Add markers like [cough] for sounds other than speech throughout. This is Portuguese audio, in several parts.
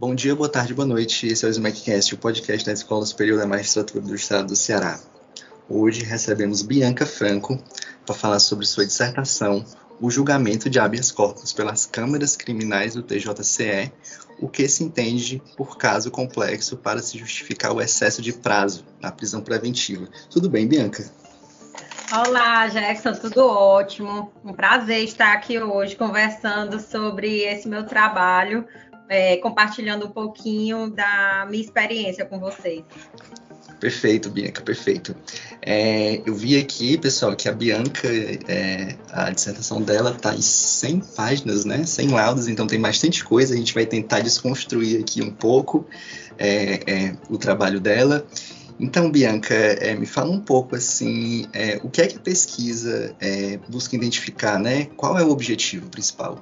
Bom dia, boa tarde, boa noite. Esse é o SmackCast, o podcast da Escola Superior da Magistratura do Estado do Ceará. Hoje recebemos Bianca Franco para falar sobre sua dissertação O julgamento de habeas corpus pelas câmaras criminais do TJCE, o que se entende por caso complexo para se justificar o excesso de prazo na prisão preventiva. Tudo bem, Bianca? Olá, Jackson, tudo ótimo. Um prazer estar aqui hoje conversando sobre esse meu trabalho, é, compartilhando um pouquinho da minha experiência com vocês. Perfeito, Bianca, perfeito. É, eu vi aqui, pessoal, que a Bianca, é, a dissertação dela está em 100 páginas, né? 100 laudos, então tem bastante coisa. A gente vai tentar desconstruir aqui um pouco é, é o trabalho dela. Então, Bianca, é, me fala um pouco assim, é, o que é que a pesquisa é, busca identificar, né? Qual é o objetivo principal?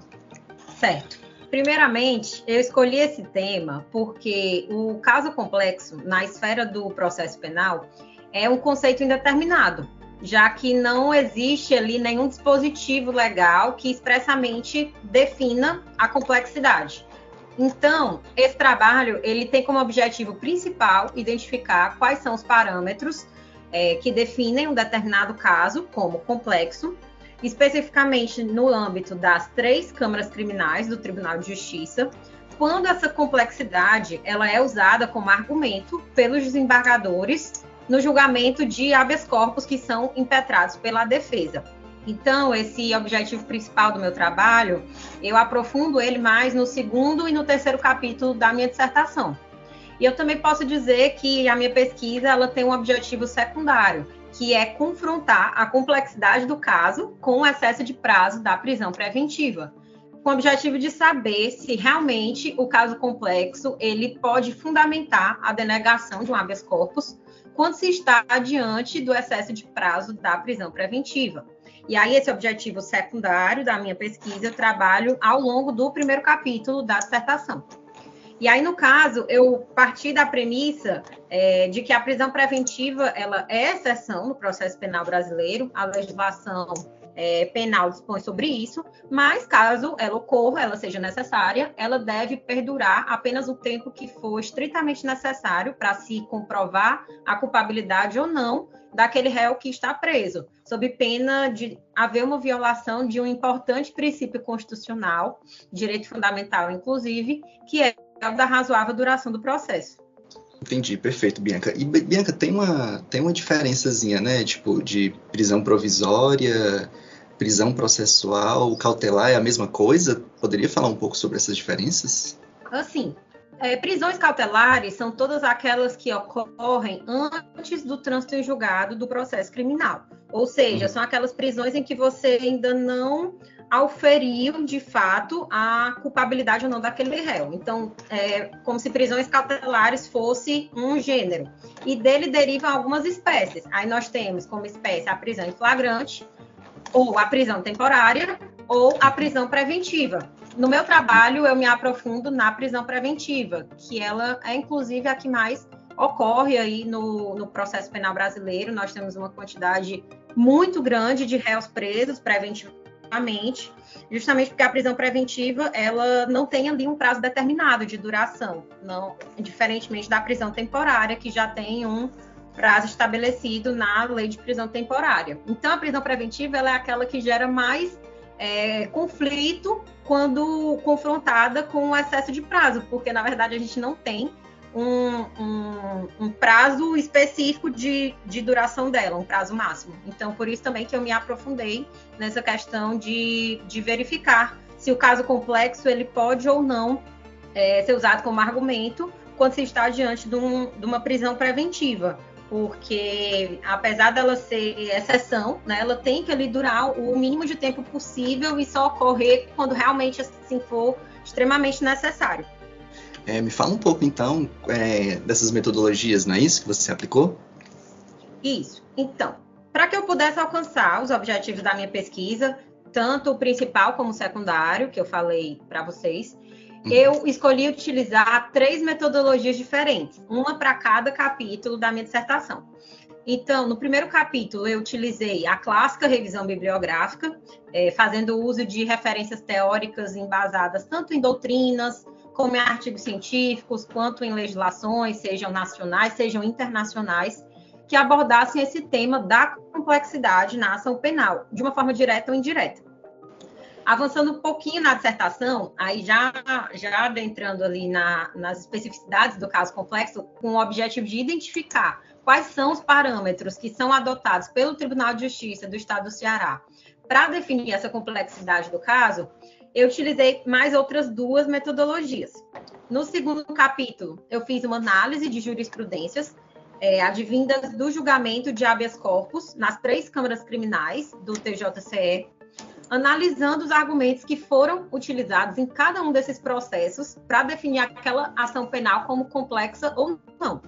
Certo. Primeiramente, eu escolhi esse tema porque o caso complexo na esfera do processo penal é um conceito indeterminado, já que não existe ali nenhum dispositivo legal que expressamente defina a complexidade. Então, esse trabalho ele tem como objetivo principal identificar quais são os parâmetros é, que definem um determinado caso como complexo, especificamente no âmbito das três câmaras criminais do Tribunal de Justiça, quando essa complexidade ela é usada como argumento pelos desembargadores no julgamento de habeas corpus que são impetrados pela defesa. Então, esse objetivo principal do meu trabalho, eu aprofundo ele mais no segundo e no terceiro capítulo da minha dissertação. E eu também posso dizer que a minha pesquisa ela tem um objetivo secundário, que é confrontar a complexidade do caso com o excesso de prazo da prisão preventiva, com o objetivo de saber se realmente o caso complexo ele pode fundamentar a denegação de um habeas corpus quando se está diante do excesso de prazo da prisão preventiva. E aí, esse objetivo secundário da minha pesquisa, eu trabalho ao longo do primeiro capítulo da dissertação. E aí, no caso, eu parti da premissa é, de que a prisão preventiva ela é exceção no processo penal brasileiro, a legislação é, penal dispõe sobre isso, mas caso ela ocorra, ela seja necessária, ela deve perdurar apenas o tempo que for estritamente necessário para se comprovar a culpabilidade ou não daquele réu que está preso, sob pena de haver uma violação de um importante princípio constitucional, direito fundamental, inclusive, que é da razoável duração do processo. Entendi, perfeito, Bianca. E Bianca, tem uma, tem uma diferençazinha, né? Tipo, de prisão provisória, prisão processual, cautelar é a mesma coisa? Poderia falar um pouco sobre essas diferenças? Assim, é, prisões cautelares são todas aquelas que ocorrem antes do trânsito em julgado do processo criminal. Ou seja, uhum. são aquelas prisões em que você ainda não auferiu de fato a culpabilidade ou não daquele réu. Então, é como se prisões cautelares fosse um gênero. E dele derivam algumas espécies. Aí nós temos como espécie a prisão em flagrante, ou a prisão temporária, ou a prisão preventiva. No meu trabalho, eu me aprofundo na prisão preventiva, que ela é inclusive a que mais ocorre aí no, no processo penal brasileiro. Nós temos uma quantidade muito grande de réus presos preventivamente, justamente porque a prisão preventiva ela não tem ali um prazo determinado de duração, não, diferentemente da prisão temporária que já tem um prazo estabelecido na lei de prisão temporária. Então, a prisão preventiva é aquela que gera mais é, conflito quando confrontada com o excesso de prazo, porque na verdade a gente não tem um, um, um prazo específico de, de, duração dela, um prazo máximo. Então, por isso também que eu me aprofundei nessa questão de, de verificar se o caso complexo ele pode ou não é, ser usado como argumento quando se está diante de, um, de uma prisão preventiva porque apesar dela ser exceção, né, ela tem que ali durar o mínimo de tempo possível e só ocorrer quando realmente assim for extremamente necessário. É, me fala um pouco então é, dessas metodologias, não é isso que você aplicou? Isso. Então, para que eu pudesse alcançar os objetivos da minha pesquisa, tanto o principal como o secundário, que eu falei para vocês, eu escolhi utilizar três metodologias diferentes, uma para cada capítulo da minha dissertação. Então, no primeiro capítulo, eu utilizei a clássica revisão bibliográfica, é, fazendo uso de referências teóricas embasadas tanto em doutrinas como em artigos científicos, quanto em legislações, sejam nacionais, sejam internacionais, que abordassem esse tema da complexidade na ação penal, de uma forma direta ou indireta. Avançando um pouquinho na dissertação, aí já, já adentrando ali na, nas especificidades do caso complexo, com o objetivo de identificar quais são os parâmetros que são adotados pelo Tribunal de Justiça do Estado do Ceará para definir essa complexidade do caso, eu utilizei mais outras duas metodologias. No segundo capítulo, eu fiz uma análise de jurisprudências é, advindas do julgamento de habeas corpus nas três câmaras criminais do TJCE, analisando os argumentos que foram utilizados em cada um desses processos para definir aquela ação penal como complexa ou não.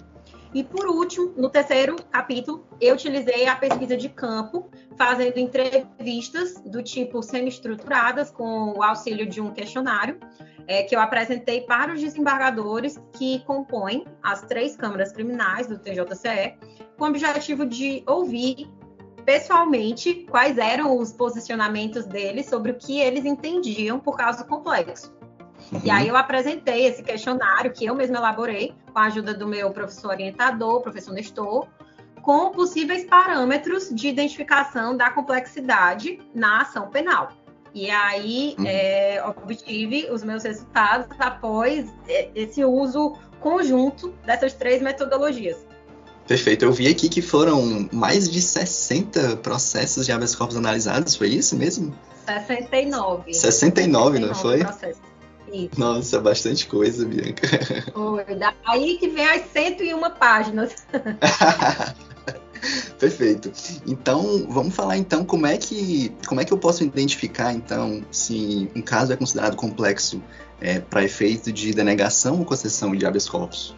E por último, no terceiro capítulo, eu utilizei a pesquisa de campo, fazendo entrevistas do tipo semi-estruturadas, com o auxílio de um questionário, é, que eu apresentei para os desembargadores que compõem as três câmaras criminais do TJCE, com o objetivo de ouvir pessoalmente quais eram os posicionamentos deles sobre o que eles entendiam por caso complexo. Uhum. E aí eu apresentei esse questionário que eu mesma elaborei com a ajuda do meu professor orientador, professor Nestor, com possíveis parâmetros de identificação da complexidade na ação penal. E aí uhum. é, obtive os meus resultados após esse uso conjunto dessas três metodologias. Perfeito. Eu vi aqui que foram mais de 60 processos de habeas corpus analisados, foi isso mesmo? 69. 69, 69 não foi? Processos. Isso. Nossa, bastante coisa, Bianca. [laughs] Foi, daí que vem as 101 páginas. [laughs] Perfeito. Então, vamos falar então como é que como é que eu posso identificar então se um caso é considerado complexo é, para efeito de denegação ou concessão de habeas corpus?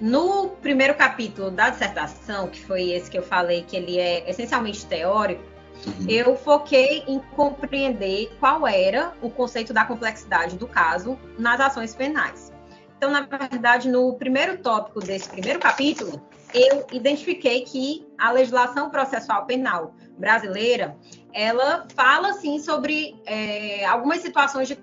No primeiro capítulo da dissertação, que foi esse que eu falei que ele é essencialmente teórico, Uhum. Eu foquei em compreender qual era o conceito da complexidade do caso nas ações penais. Então, na verdade, no primeiro tópico desse primeiro capítulo, eu identifiquei que a legislação processual penal brasileira, ela fala, sim, sobre é, algumas situações de,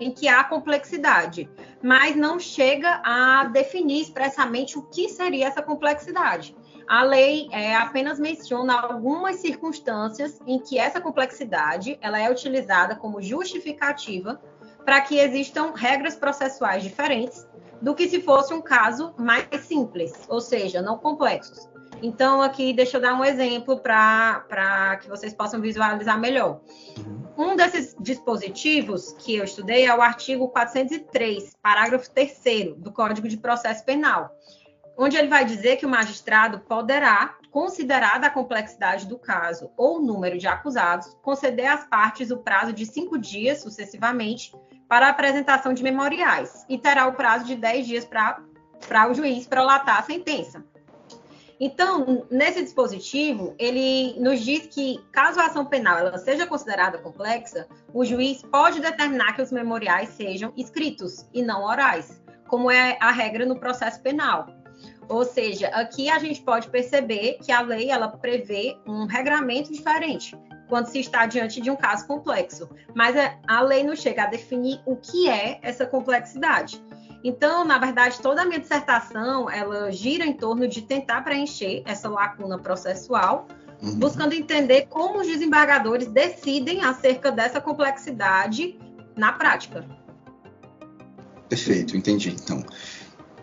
em que há complexidade, mas não chega a definir expressamente o que seria essa complexidade. A lei é, apenas menciona algumas circunstâncias em que essa complexidade ela é utilizada como justificativa para que existam regras processuais diferentes do que se fosse um caso mais simples, ou seja, não complexos. Então, aqui, deixa eu dar um exemplo para que vocês possam visualizar melhor. Um desses dispositivos que eu estudei é o artigo 403, parágrafo 3 do Código de Processo Penal onde ele vai dizer que o magistrado poderá, considerada a complexidade do caso ou o número de acusados, conceder às partes o prazo de cinco dias, sucessivamente, para a apresentação de memoriais, e terá o prazo de dez dias para o juiz prolatar a sentença. Então, nesse dispositivo, ele nos diz que, caso a ação penal ela seja considerada complexa, o juiz pode determinar que os memoriais sejam escritos e não orais, como é a regra no processo penal. Ou seja, aqui a gente pode perceber que a lei ela prevê um regramento diferente quando se está diante de um caso complexo, mas é, a lei não chega a definir o que é essa complexidade. Então, na verdade, toda a minha dissertação ela gira em torno de tentar preencher essa lacuna processual, uhum. buscando entender como os desembargadores decidem acerca dessa complexidade na prática. Perfeito, entendi. Então,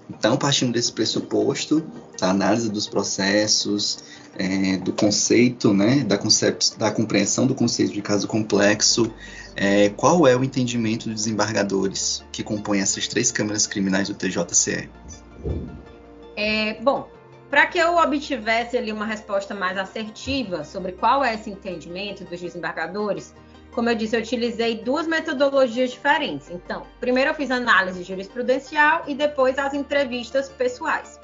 então, partindo desse pressuposto, da análise dos processos, é, do conceito, né, da, concep da compreensão do conceito de caso complexo, é, qual é o entendimento dos desembargadores que compõem essas três câmaras criminais do TJCE? É, bom, para que eu obtivesse ali uma resposta mais assertiva sobre qual é esse entendimento dos desembargadores, como eu disse, eu utilizei duas metodologias diferentes. Então, primeiro eu fiz análise jurisprudencial e depois as entrevistas pessoais.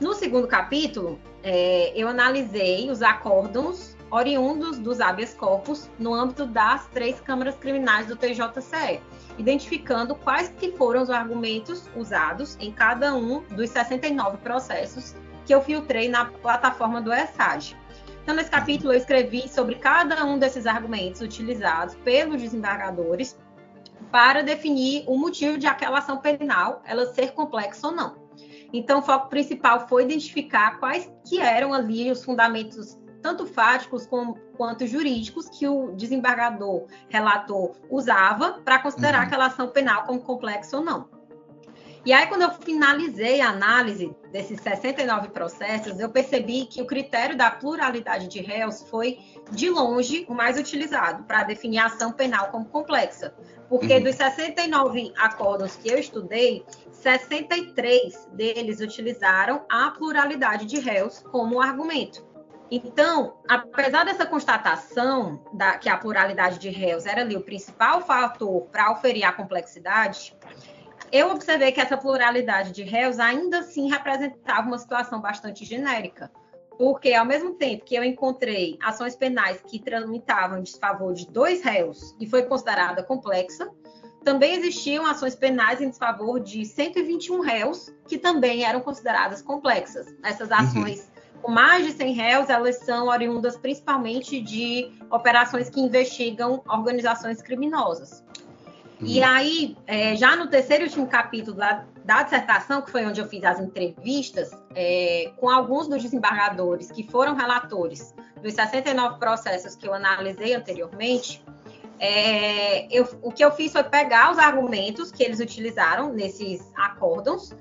No segundo capítulo, é, eu analisei os acórdãos oriundos dos habeas corpus no âmbito das três câmaras criminais do TJCE, identificando quais que foram os argumentos usados em cada um dos 69 processos que eu filtrei na plataforma do ESAGE. Então, nesse capítulo, eu escrevi sobre cada um desses argumentos utilizados pelos desembargadores para definir o motivo de aquela ação penal ela ser complexa ou não. Então, o foco principal foi identificar quais que eram ali os fundamentos tanto fáticos como, quanto jurídicos que o desembargador relator usava para considerar uhum. aquela ação penal como complexa ou não. E aí, quando eu finalizei a análise desses 69 processos, eu percebi que o critério da pluralidade de réus foi, de longe, o mais utilizado para definir a ação penal como complexa. Porque uhum. dos 69 acordos que eu estudei, 63 deles utilizaram a pluralidade de réus como argumento. Então, apesar dessa constatação da, que a pluralidade de réus era ali o principal fator para oferir a complexidade, eu observei que essa pluralidade de réus ainda assim representava uma situação bastante genérica. Porque, ao mesmo tempo que eu encontrei ações penais que tramitavam em desfavor de dois réus e foi considerada complexa, também existiam ações penais em desfavor de 121 réus que também eram consideradas complexas. Essas uhum. ações uhum. com mais de 100 réus, elas são oriundas principalmente de operações que investigam organizações criminosas. E uhum. aí, é, já no terceiro e último capítulo da, da, dissertação, que foi onde eu fiz as entrevistas, é, com alguns dos desembargadores que foram relatores dos 69 processos que eu analisei anteriormente, é, eu, o que eu fiz foi pegar os argumentos que eles utilizaram nesses acórdons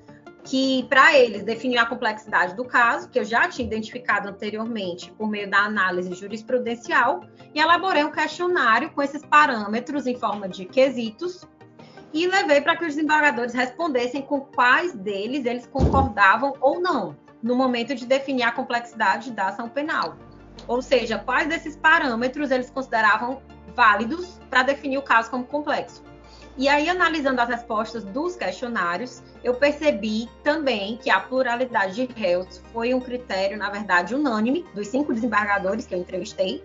que para eles definiu a complexidade do caso, que eu já tinha identificado anteriormente por meio da análise jurisprudencial, e elaborei um questionário com esses parâmetros em forma de quesitos e levei para que os desembargadores respondessem com quais deles eles concordavam ou não no momento de definir a complexidade da ação penal. Ou seja, quais desses parâmetros eles consideravam válidos para definir o caso como complexo. E aí, analisando as respostas dos questionários, eu percebi também que a pluralidade de réus foi um critério, na verdade, unânime dos cinco desembargadores que eu entrevistei,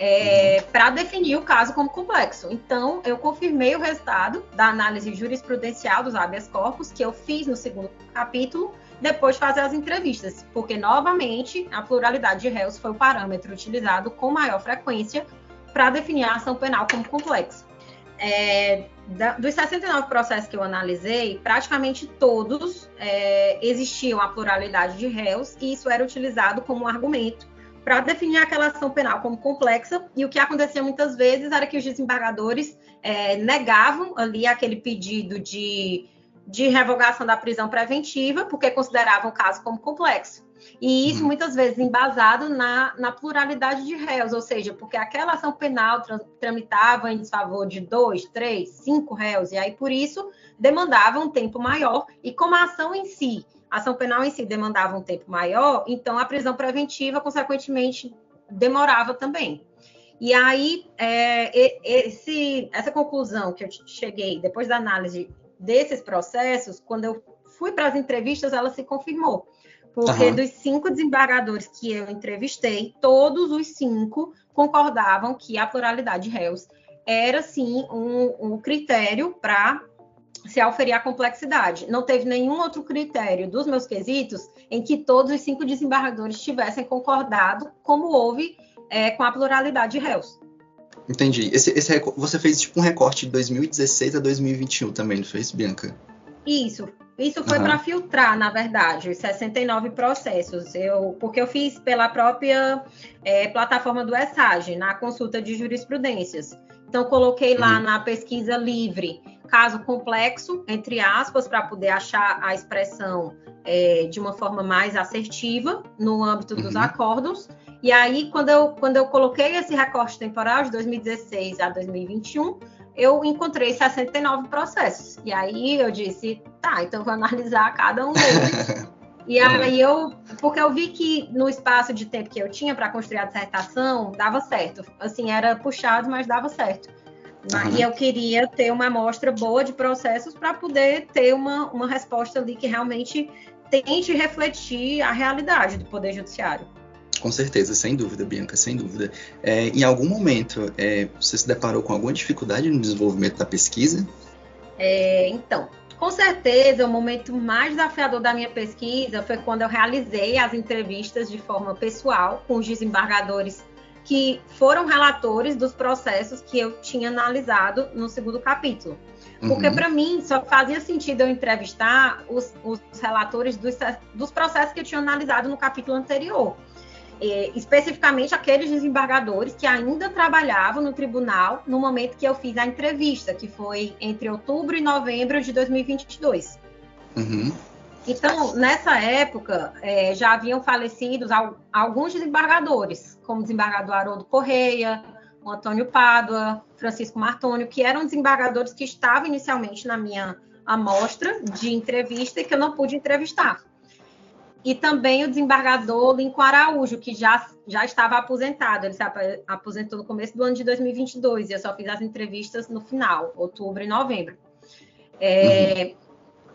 é, uhum. para definir o caso como complexo. Então, eu confirmei o resultado da análise jurisprudencial dos habeas corpus que eu fiz no segundo capítulo, depois de fazer as entrevistas, porque, novamente, a pluralidade de réus foi o parâmetro utilizado com maior frequência para definir a ação penal como complexa é, da, dos 69 processos que eu analisei, praticamente todos é, existiam a pluralidade de réus e isso era utilizado como um argumento para definir aquela ação penal como complexa. E o que acontecia muitas vezes era que os desembargadores é, negavam ali aquele pedido de, de revogação da prisão preventiva, porque consideravam o caso como complexo. E isso uhum. muitas vezes embasado na, na pluralidade de réus, ou seja, porque aquela ação penal tramitava em desfavor de dois, três, cinco réus, e aí por isso demandava um tempo maior, e como a ação em si, a ação penal em si demandava um tempo maior, então a prisão preventiva, consequentemente, demorava também. E aí, é, esse, essa conclusão que eu cheguei depois da análise desses processos, quando eu fui para as entrevistas, ela se confirmou. Porque uhum. dos cinco desembargadores que eu entrevistei, todos os cinco concordavam que a pluralidade de réus era, sim, um, um critério para se auferir a complexidade. Não teve nenhum outro critério dos meus quesitos em que todos os cinco desembargadores tivessem concordado, como houve é, com a pluralidade de réus. Entendi. Esse, esse, você fez tipo um recorte de 2016 a 2021 também, não fez, Bianca? Isso. Isso foi uhum. para filtrar, na verdade, os 69 processos. Eu, porque eu fiz pela própria é, plataforma do ESAGE, na consulta de jurisprudências. Então, coloquei lá uhum. na pesquisa livre caso complexo, entre aspas, para poder achar a expressão é, de uma forma mais assertiva no âmbito dos uhum. acordos. E aí, quando eu, quando eu coloquei esse recorte temporal de 2016 a 2021, eu encontrei 69 processos. E aí eu disse, tá, então vou analisar cada um deles. [laughs] e aí eu, porque eu vi que no espaço de tempo que eu tinha para construir a dissertação, dava certo. Assim, era puxado, mas dava certo. Uhum. E eu queria ter uma amostra boa de processos para poder ter uma, uma resposta ali que realmente tente refletir a realidade do Poder Judiciário. Com certeza, sem dúvida, Bianca, sem dúvida. É, em algum momento, é, você se deparou com alguma dificuldade no desenvolvimento da pesquisa? É, então, com certeza, o momento mais desafiador da minha pesquisa foi quando eu realizei as entrevistas de forma pessoal com os desembargadores que foram relatores dos processos que eu tinha analisado no segundo capítulo. Porque, uhum. para mim, só fazia sentido eu entrevistar os, os relatores dos, dos processos que eu tinha analisado no capítulo anterior. É, especificamente aqueles desembargadores que ainda trabalhavam no tribunal no momento que eu fiz a entrevista, que foi entre outubro e novembro de 2022. Uhum. Então, nessa época, é, já haviam falecido alguns desembargadores, como o desembargador Haroldo Correia, o Antônio Pádua, Francisco Martônio, que eram desembargadores que estavam inicialmente na minha amostra de entrevista e que eu não pude entrevistar. E também o desembargador Lincoln Araújo, que já, já estava aposentado. Ele se aposentou no começo do ano de 2022 e eu só fiz as entrevistas no final, outubro e novembro. É, uhum.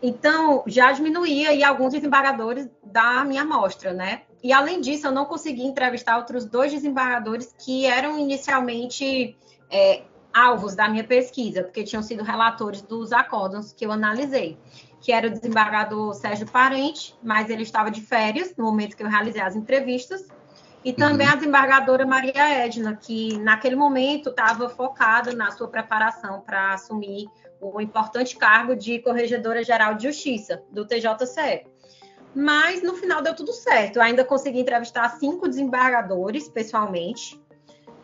Então, já diminuía alguns desembargadores da minha amostra, né? E além disso, eu não consegui entrevistar outros dois desembargadores que eram inicialmente é, alvos da minha pesquisa, porque tinham sido relatores dos acórdons que eu analisei, que era o desembargador Sérgio Parente, mas ele estava de férias no momento que eu realizei as entrevistas, e também uhum. a desembargadora Maria Edna, que naquele momento estava focada na sua preparação para assumir o importante cargo de Corregedora Geral de Justiça do TJCE. Mas no final deu tudo certo. Eu ainda consegui entrevistar cinco desembargadores pessoalmente,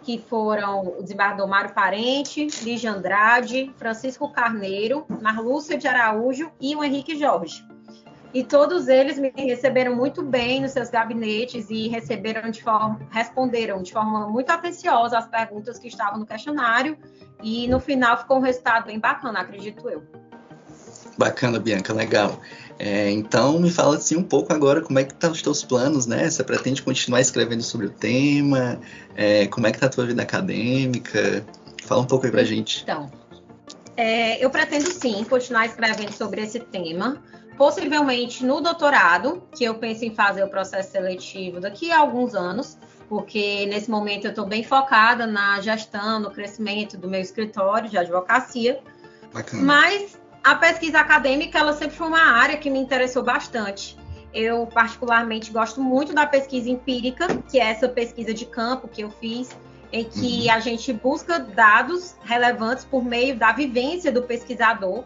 que foram o desembargador Mário Parente, Lígia Andrade, Francisco Carneiro, Marlúcia de Araújo e o Henrique Jorge. E todos eles me receberam muito bem nos seus gabinetes e receberam de forma, responderam de forma muito atenciosa as perguntas que estavam no questionário. E no final ficou um resultado bem bacana, acredito eu. Bacana, Bianca, legal. É, então, me fala assim um pouco agora como é que tá os teus planos, né? Você pretende continuar escrevendo sobre o tema? É, como é que tá a tua vida acadêmica? Fala um pouco aí pra gente. Então, é, eu pretendo sim continuar escrevendo sobre esse tema, possivelmente no doutorado, que eu penso em fazer o processo seletivo daqui a alguns anos, porque nesse momento eu estou bem focada na gestão, no crescimento do meu escritório de advocacia. Bacana. Mas a pesquisa acadêmica, ela sempre foi uma área que me interessou bastante. Eu, particularmente, gosto muito da pesquisa empírica, que é essa pesquisa de campo que eu fiz, em que uhum. a gente busca dados relevantes por meio da vivência do pesquisador.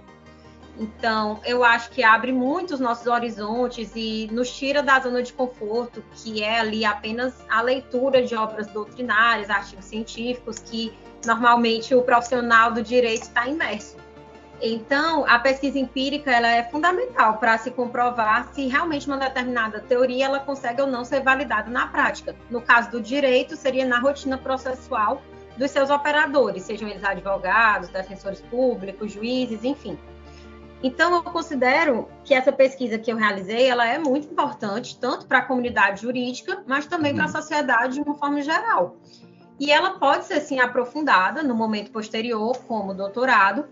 Então, eu acho que abre muito os nossos horizontes e nos tira da zona de conforto, que é ali apenas a leitura de obras doutrinárias, artigos científicos, que normalmente o profissional do direito está imerso. Então, a pesquisa empírica ela é fundamental para se comprovar se realmente uma determinada teoria ela consegue ou não ser validada na prática. No caso do direito, seria na rotina processual dos seus operadores, sejam eles advogados, defensores públicos, juízes, enfim. Então, eu considero que essa pesquisa que eu realizei, ela é muito importante, tanto para a comunidade jurídica, mas também para a uhum. sociedade de uma forma geral. E ela pode ser, sim, aprofundada no momento posterior, como doutorado,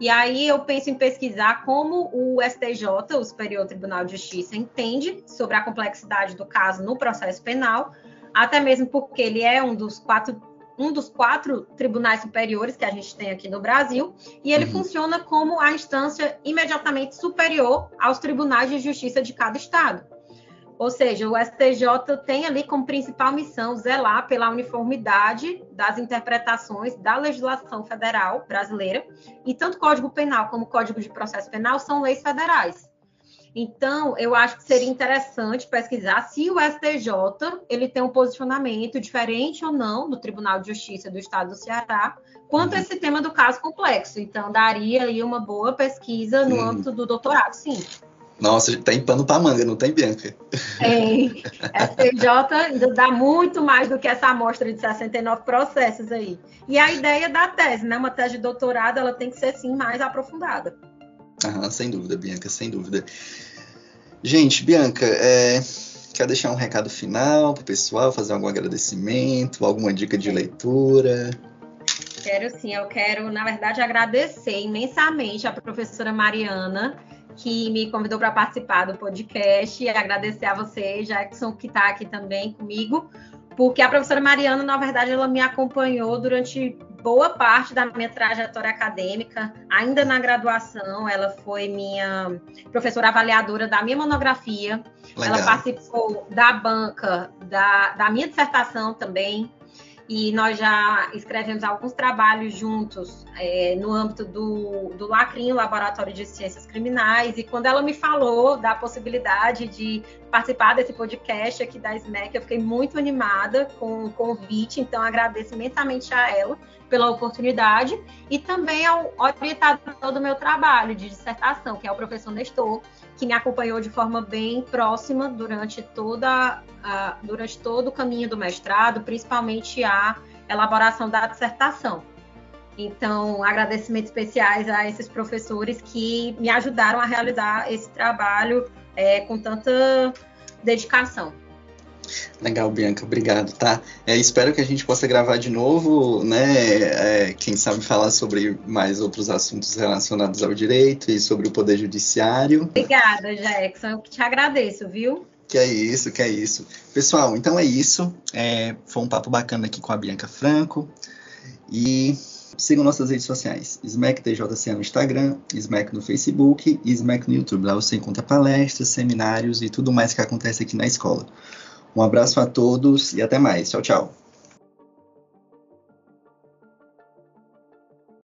e aí eu penso em pesquisar como o STJ, o Superior Tribunal de Justiça, entende sobre a complexidade do caso no processo penal, até mesmo porque ele é um dos quatro um dos quatro tribunais superiores que a gente tem aqui no Brasil, e ele uhum. funciona como a instância imediatamente superior aos tribunais de justiça de cada estado. Ou seja, o STJ tem ali como principal missão zelar pela uniformidade das interpretações da legislação federal brasileira, e tanto o Código Penal como o Código de Processo Penal são leis federais. Então, eu acho que seria interessante pesquisar se o STJ ele tem um posicionamento diferente ou não do Tribunal de Justiça do Estado do Ceará quanto a esse tema do caso complexo. Então, daria aí uma boa pesquisa no âmbito do doutorado, sim. Nossa, tem pano para manga, não tem, Bianca? Tem. STJ ainda dá muito mais do que essa amostra de 69 processos aí. E a ideia da tese, né? Uma tese de doutorado, ela tem que ser, sim, mais aprofundada. Ah, sem dúvida, Bianca, sem dúvida. Gente, Bianca, é... quer deixar um recado final para o pessoal, fazer algum agradecimento, alguma dica de leitura? Quero sim, eu quero, na verdade, agradecer imensamente a professora Mariana que me convidou para participar do podcast e agradecer a você, Jackson, que está aqui também comigo, porque a professora Mariana, na verdade, ela me acompanhou durante boa parte da minha trajetória acadêmica, ainda na graduação, ela foi minha professora avaliadora da minha monografia, Legal. ela participou da banca da, da minha dissertação também, e nós já escrevemos alguns trabalhos juntos é, no âmbito do, do Lacrinho, Laboratório de Ciências Criminais, e quando ela me falou da possibilidade de participar desse podcast aqui da SMEC, eu fiquei muito animada com o convite, então agradeço imensamente a ela pela oportunidade e também ao orientador do meu trabalho de dissertação, que é o professor Nestor, que me acompanhou de forma bem próxima durante toda a, durante todo o caminho do mestrado, principalmente a elaboração da dissertação. Então, agradecimentos especiais a esses professores que me ajudaram a realizar esse trabalho é, com tanta dedicação. Legal, Bianca, obrigado, tá? É, espero que a gente possa gravar de novo, né? É, quem sabe falar sobre mais outros assuntos relacionados ao direito e sobre o poder judiciário. Obrigada, Jackson. Eu te agradeço, viu? Que é isso, que é isso. Pessoal, então é isso. É, foi um papo bacana aqui com a Bianca Franco. E sigam nossas redes sociais. Smack TJC no Instagram, Smack no Facebook e Smack no YouTube. Lá você encontra palestras, seminários e tudo mais que acontece aqui na escola. Um abraço a todos e até mais. Tchau, tchau.